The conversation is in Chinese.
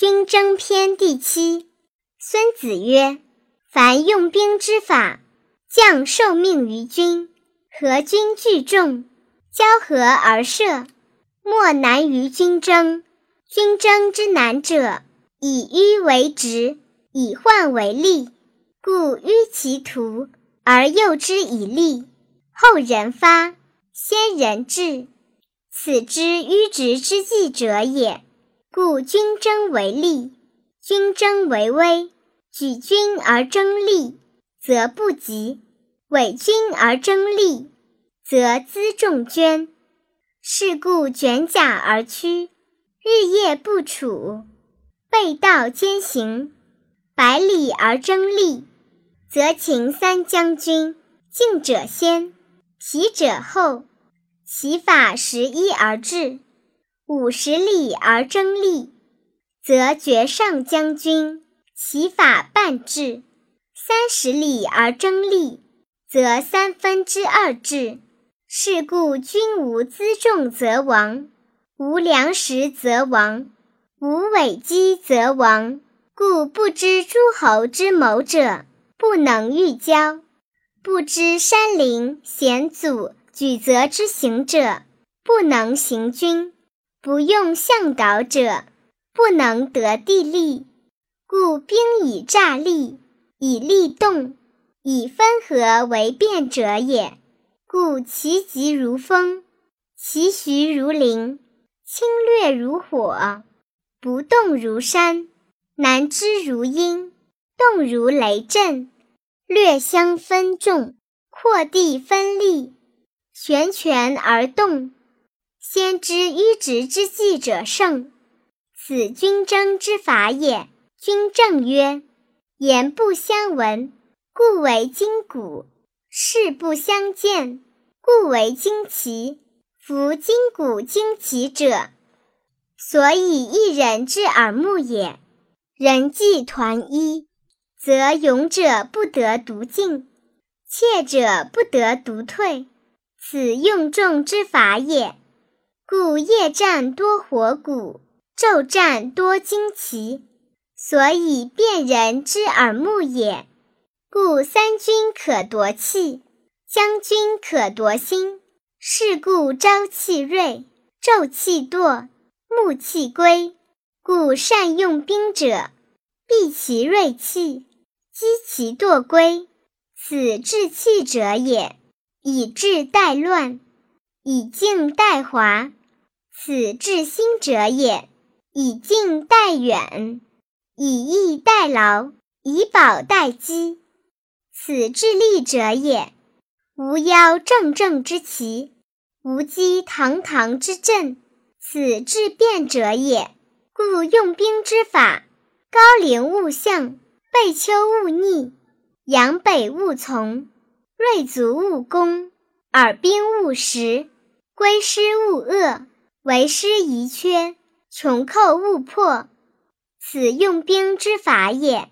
军争篇第七。孙子曰：“凡用兵之法，将受命于军，合军聚众，交合而射，莫难于军争。军争之难者，以迂为直，以患为利。故迂其途，而诱之以利，后人发，先人至，此之迂直之计者也。”故军争为利，军争为威。举军而争利，则不及；伪军而争利，则辎重捐。是故卷甲而趋，日夜不处，背道兼行。百里而争利，则秦三将军进者先，疲者后。其法十一而至。五十里而争利，则绝上将军；其法半至。三十里而争利，则三分之二至。是故君无辎重则亡，无粮食则亡，无伪机则亡。故不知诸侯之谋者，不能御交；不知山林险阻举责之行者，不能行军。不用向导者，不能得地利。故兵以诈立，以利动，以分合为变者也。故其疾如风，其徐如林，侵略如火，不动如山，难知如阴，动如雷震。略相分众，扩地分利，悬权而动。先知迂直之计者胜，此军争之法也。君正曰：言不相闻，故为今古；事不相见，故为今奇。夫今古今奇者，所以一人之耳目也。人既团一，则勇者不得独进，怯者不得独退。此用众之法也。故夜战多火鼓，昼战多旌旗，所以辨人之耳目也。故三军可夺气，将军可夺心。是故朝气锐，昼气惰，暮气归。故善用兵者，避其锐气，击其惰归。此治气者也。以治待乱，以静待华。此治心者也，以近待远，以逸待劳，以保待机。此治利者也，无邀正正之旗，无击堂堂之阵。此治变者也。故用兵之法：高陵勿向，背丘勿逆，阳北勿从，锐卒勿攻，耳兵勿食，归师勿遏。为师宜缺，穷寇勿迫，此用兵之法也。